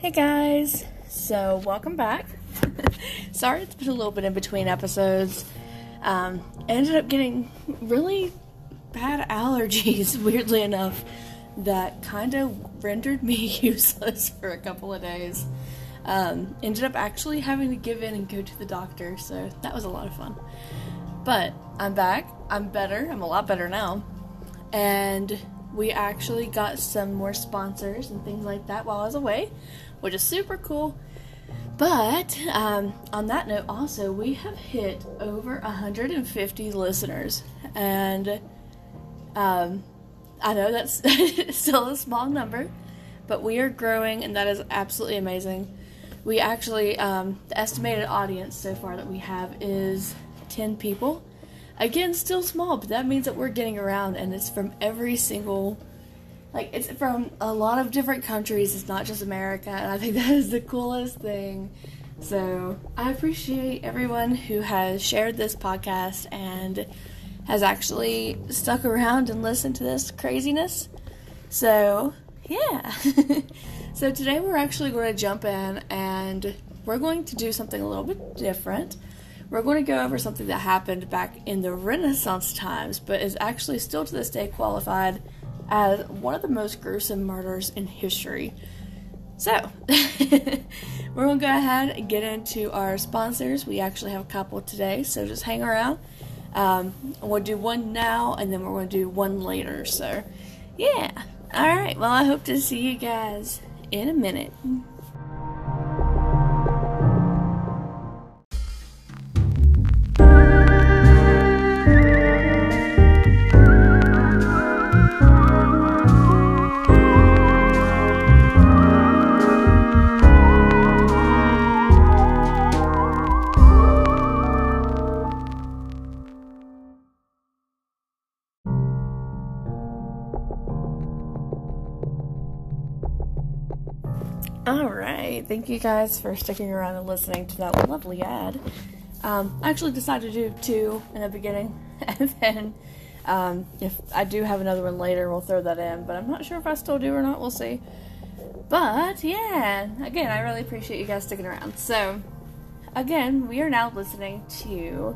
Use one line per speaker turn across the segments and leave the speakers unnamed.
Hey guys, so welcome back. Sorry it's been a little bit in between episodes. Um, I ended up getting really bad allergies, weirdly enough, that kind of rendered me useless for a couple of days. Um, ended up actually having to give in and go to the doctor, so that was a lot of fun. But I'm back, I'm better, I'm a lot better now, and we actually got some more sponsors and things like that while I was away, which is super cool. But um, on that note, also, we have hit over 150 listeners. And um, I know that's still a small number, but we are growing, and that is absolutely amazing. We actually, um, the estimated audience so far that we have is 10 people. Again, still small, but that means that we're getting around, and it's from every single like it's from a lot of different countries. It's not just america and i think that is the coolest thing. So i appreciate everyone who has shared this podcast and has actually stuck around and listened to this craziness. So yeah. So today we're actually going to jump in and we're going to do something a little bit different we're going to go over something that happened back in the renaissance times but is actually still to this day qualified as one of the most gruesome murders in history. So, we're going to go ahead and get into our sponsors. We actually have a couple today, so just hang around. Um, we'll do one now, and then we're going to do one later. So, yeah. All right. Well, I hope to see you guys in a minute. Thank you guys for sticking around and listening to that lovely ad. Um, I actually decided to do two in the beginning, and then um, if I do have another one later, we'll throw that in. But I'm not sure if I still do or not. We'll see. But yeah, again, I really appreciate you guys sticking around. So, again, we are now listening to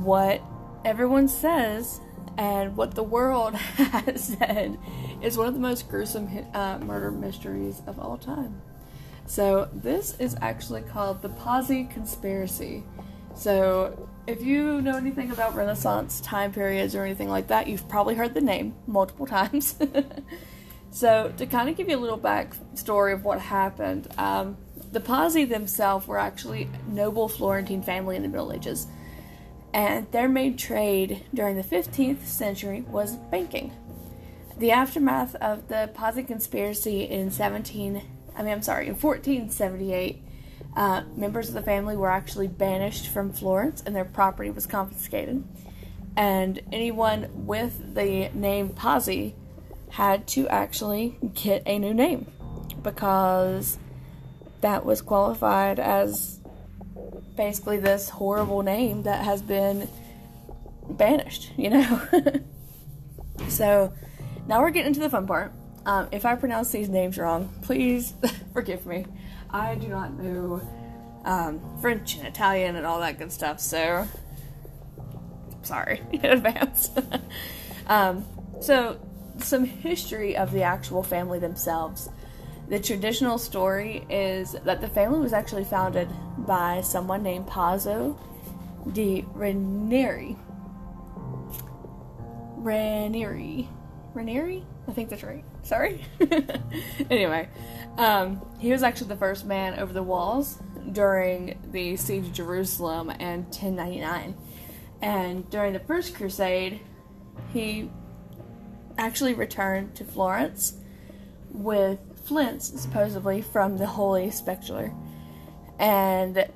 what everyone says and what the world has said is one of the most gruesome uh, murder mysteries of all time. So, this is actually called the Pazzi Conspiracy. So, if you know anything about Renaissance time periods or anything like that, you've probably heard the name multiple times. so, to kind of give you a little backstory of what happened, um, the Pazzi themselves were actually noble Florentine family in the Middle Ages and their main trade during the 15th century was banking. The aftermath of the Pazzi conspiracy in 17, I mean, I'm sorry, in 1478, uh, members of the family were actually banished from Florence and their property was confiscated. And anyone with the name Pazzi had to actually get a new name because that was qualified as basically this horrible name that has been banished, you know? so now we're getting into the fun part. Um, if I pronounce these names wrong, please forgive me. I do not know um, French and Italian and all that good stuff, so sorry in advance. um, so, some history of the actual family themselves. The traditional story is that the family was actually founded by someone named Pazzo di Ranieri. Ranieri. Ranieri? I think that's right. Sorry. anyway, um, he was actually the first man over the walls during the siege of Jerusalem in 1099. And during the First Crusade, he actually returned to Florence with flints, supposedly, from the Holy Sepulchre and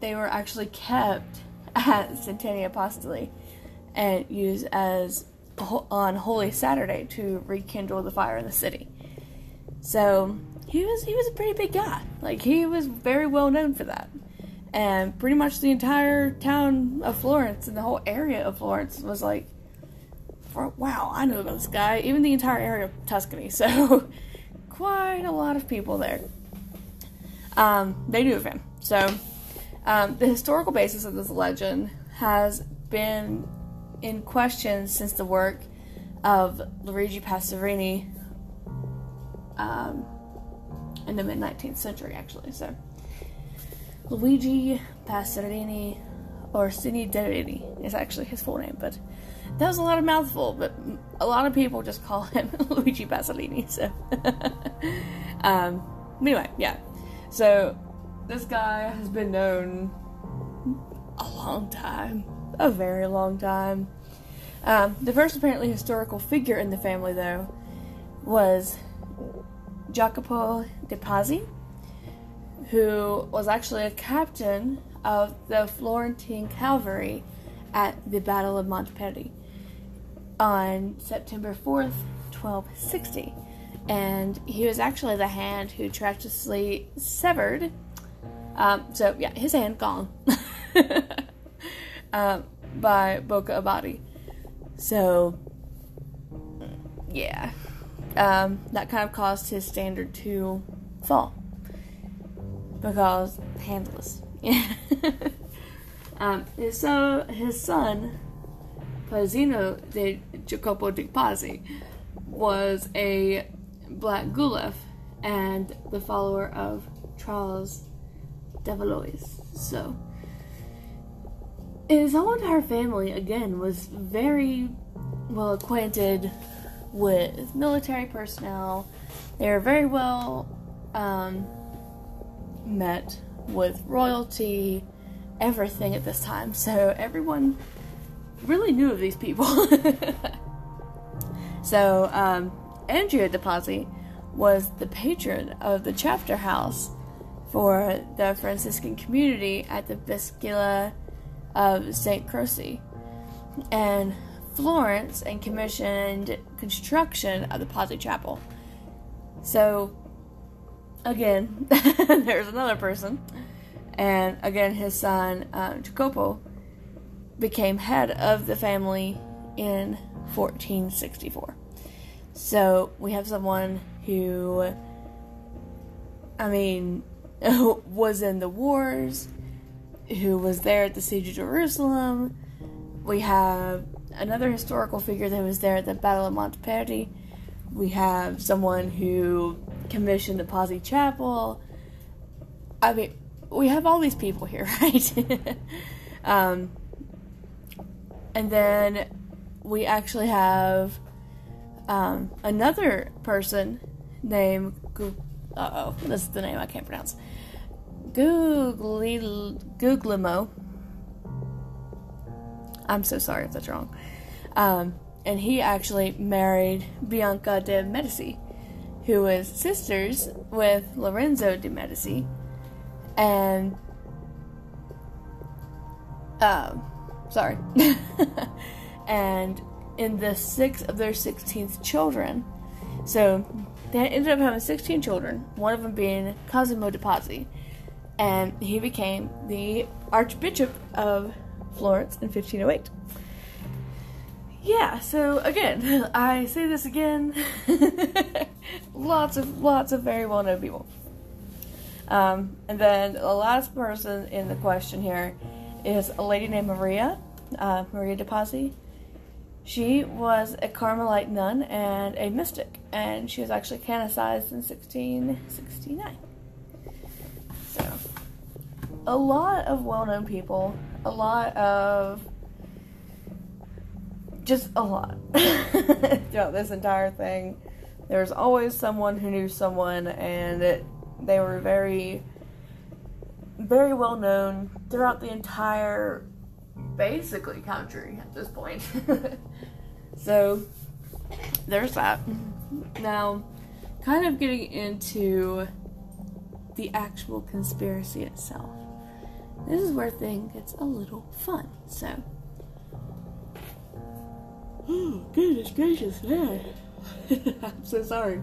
they were actually kept at Sant'Anna Apostoli and used as on Holy Saturday to rekindle the fire in the city. So he was he was a pretty big guy. Like he was very well known for that. And pretty much the entire town of Florence and the whole area of Florence was like, wow, I know about this guy. Even the entire area of Tuscany. So quite a lot of people there. um, they knew of him. So um, the historical basis of this legend has been in question since the work of Luigi Pastorini um, in the mid 19th century, actually. So Luigi Pastorini Orsini Derini is actually his full name, but that was a lot of mouthful. But a lot of people just call him Luigi Pasolini. So, um, anyway, yeah. So this guy has been known a long time, a very long time. Um, the first apparently historical figure in the family, though, was Jacopo de Pazzi, who was actually a captain of the Florentine cavalry at the Battle of Montaperti on September 4th, 1260. And he was actually the hand who treacherously severed. Um, so, yeah, his hand gone um, by Bocca Abadi. So, yeah, um, that kind of caused his standard to fall because handless. Yeah. um, so his son, Pazzino de Jacopo di Pazzi, was a black Guelph and the follower of Charles de Valois. So his whole entire family, again, was very well acquainted with military personnel. They were very well um, met with royalty, everything at this time. So everyone really knew of these people. so um, Andrea de Pazzi was the patron of the chapter house for the Franciscan community at the Basilica of St. Croce. And Florence and commissioned construction of the Pazzi Chapel. So, again, there's another person. And again, his son, um, Jacopo, became head of the family in 1464. So, we have someone who, I mean, was in the wars, who was there at the Siege of Jerusalem. We have another historical figure that was there at the Battle of Montaperti. We have someone who commissioned the Pazzi Chapel. I mean, we have all these people here, right? um, and then we actually have um, another person named uh oh, this is the name I can't pronounce. Guglielmo. I'm so sorry if that's wrong. Um, and he actually married Bianca de Medici, who was sisters with Lorenzo de Medici, and um, sorry, and in the sixth of their 16th children. So they ended up having 16 children, one of them being Cosimo de Pazzi, and he became the Archbishop of Florence in 1508. Yeah, so again, I say this again. lots of lots of very well known people. Um, and then the last person in the question here is a lady named Maria, uh, Maria de Pazzi. She was a Carmelite nun and a mystic, and she was actually canonized in 1669. A lot of well known people, a lot of just a lot throughout this entire thing. There's always someone who knew someone, and it, they were very, very well known throughout the entire, basically, country at this point. so, there's that. Now, kind of getting into the actual conspiracy itself. This is where things gets a little fun. So, Oh, goodness gracious, man. I'm so sorry.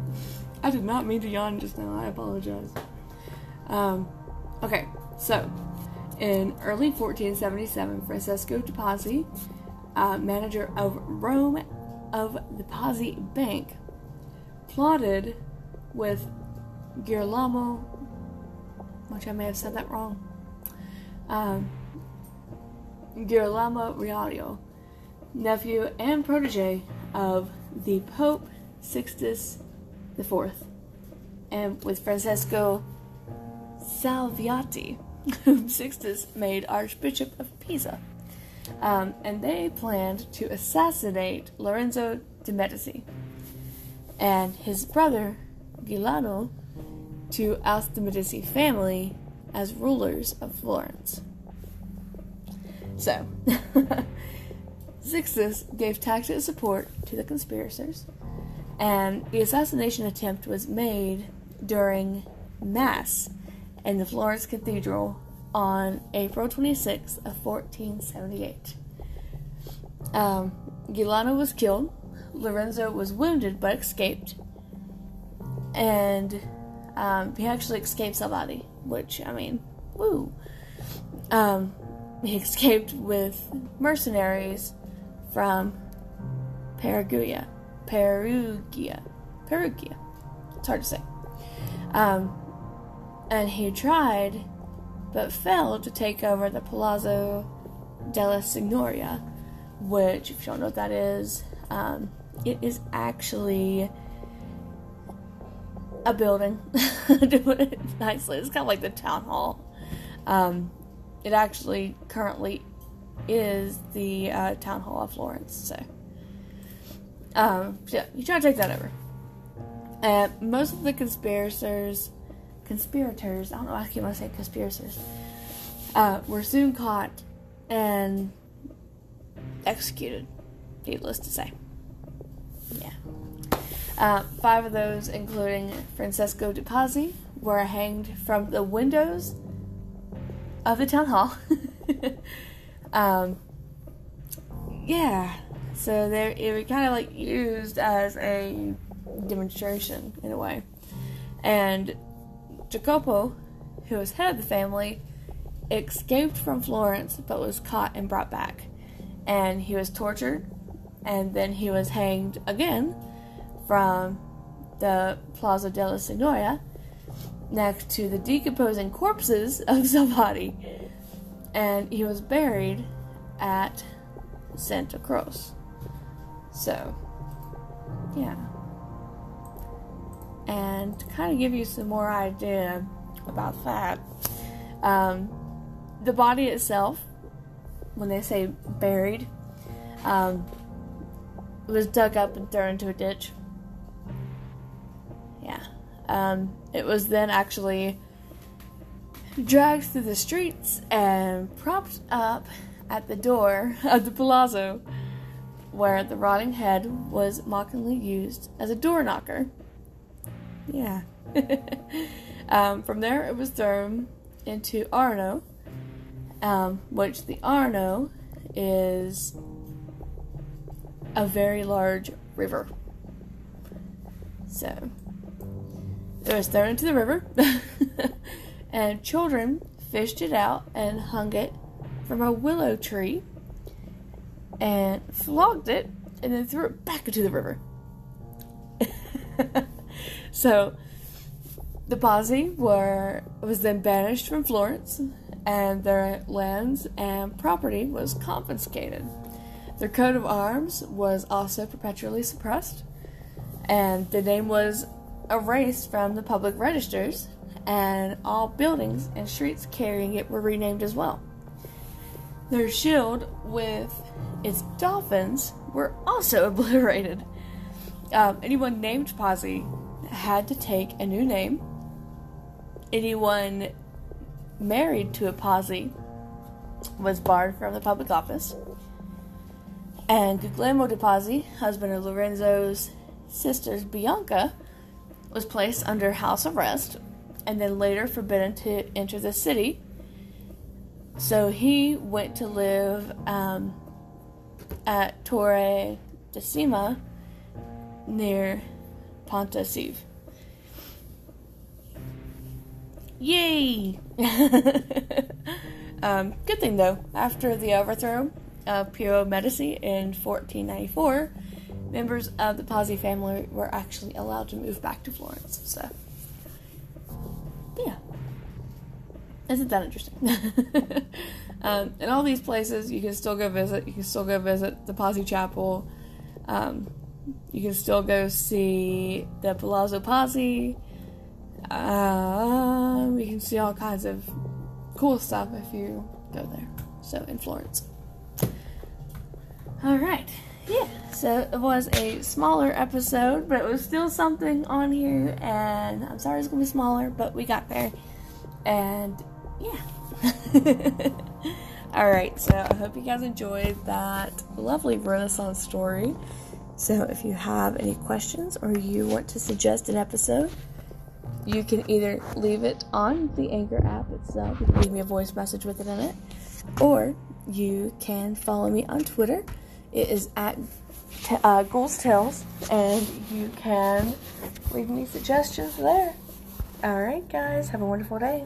I did not mean to yawn just now. I apologize. Um, okay, so in early 1477, Francesco de Pazzi, uh, manager of Rome of the Pazzi Bank, plotted with Girolamo which I may have said that wrong. Um, Girolamo Riario, nephew and protege of the Pope Sixtus IV, and with Francesco Salviati, whom Sixtus made Archbishop of Pisa. Um, and they planned to assassinate Lorenzo de' Medici and his brother Giuliano to oust the Medici family as rulers of Florence. So, Sixtus gave tacit support to the conspirators, and the assassination attempt was made during Mass in the Florence Cathedral on April 26th of 1478. Um, Giuliano was killed, Lorenzo was wounded but escaped, and um, he actually escaped Salviati, which, I mean, woo. Um, he escaped with mercenaries from Perugia. Perugia. Perugia. It's hard to say. Um, and he tried, but failed to take over the Palazzo della Signoria, which, if you don't know what that is, um, it is actually a building. to put it nicely, it's kind of like the town hall. Um, it actually currently is the uh, town hall of Florence. So, um, yeah, you try to take that over. And most of the conspirators, conspirators, I don't know why I keep on saying conspirators, uh, were soon caught and executed. Needless to say. Uh, five of those, including Francesco de Pazzi, were hanged from the windows of the town hall. um, yeah, so there it kind of like used as a demonstration in a way. And Jacopo, who was head of the family, escaped from Florence but was caught and brought back. And he was tortured and then he was hanged again from the Plaza della Signoria next to the decomposing corpses of somebody. And he was buried at Santa Cruz. So, yeah. And to kind of give you some more idea about that, um, the body itself, when they say buried, um, was dug up and thrown into a ditch. Um, it was then actually dragged through the streets and propped up at the door of the palazzo, where the rotting head was mockingly used as a door knocker. Yeah. um, from there, it was thrown into Arno, um, which the Arno is a very large river. So, it was thrown into the river, and children fished it out and hung it from a willow tree and flogged it and then threw it back into the river. so, the Pazzi were was then banished from Florence, and their lands and property was confiscated. Their coat of arms was also perpetually suppressed, and the name was erased from the public registers, and all buildings and streets carrying it were renamed as well. Their shield with its dolphins were also obliterated. Um, anyone named Pazzi had to take a new name. Anyone married to a Pazzi was barred from the public office. And Guglielmo de Pazzi, husband of Lorenzo's sisters Bianca, was placed under house arrest and then later forbidden to enter the city. So he went to live um, at Torre Decima near Pontassieve. Yay! um, good thing though, after the overthrow, of Piero Medici in 1494, members of the Pazzi family were actually allowed to move back to Florence. So, yeah. Isn't that interesting? um, all these places you can still go visit. You can still go visit the Pazzi Chapel. Um, you can still go see the Palazzo Pazzi. Um, you can see all kinds of cool stuff if you go there. So in Florence. All right. Yeah. So it was a smaller episode, but it was still something on here, and I'm sorry it's gonna be smaller, but we got there, and yeah. All right. So I hope you guys enjoyed that lovely Renaissance story. So if you have any questions or you want to suggest an episode, you can either leave it on the Anchor app itself, leave me a voice message with it in it, or you can follow me on Twitter. It is at t- uh, Ghouls Tales, and you can leave me suggestions there. All right, guys, have a wonderful day.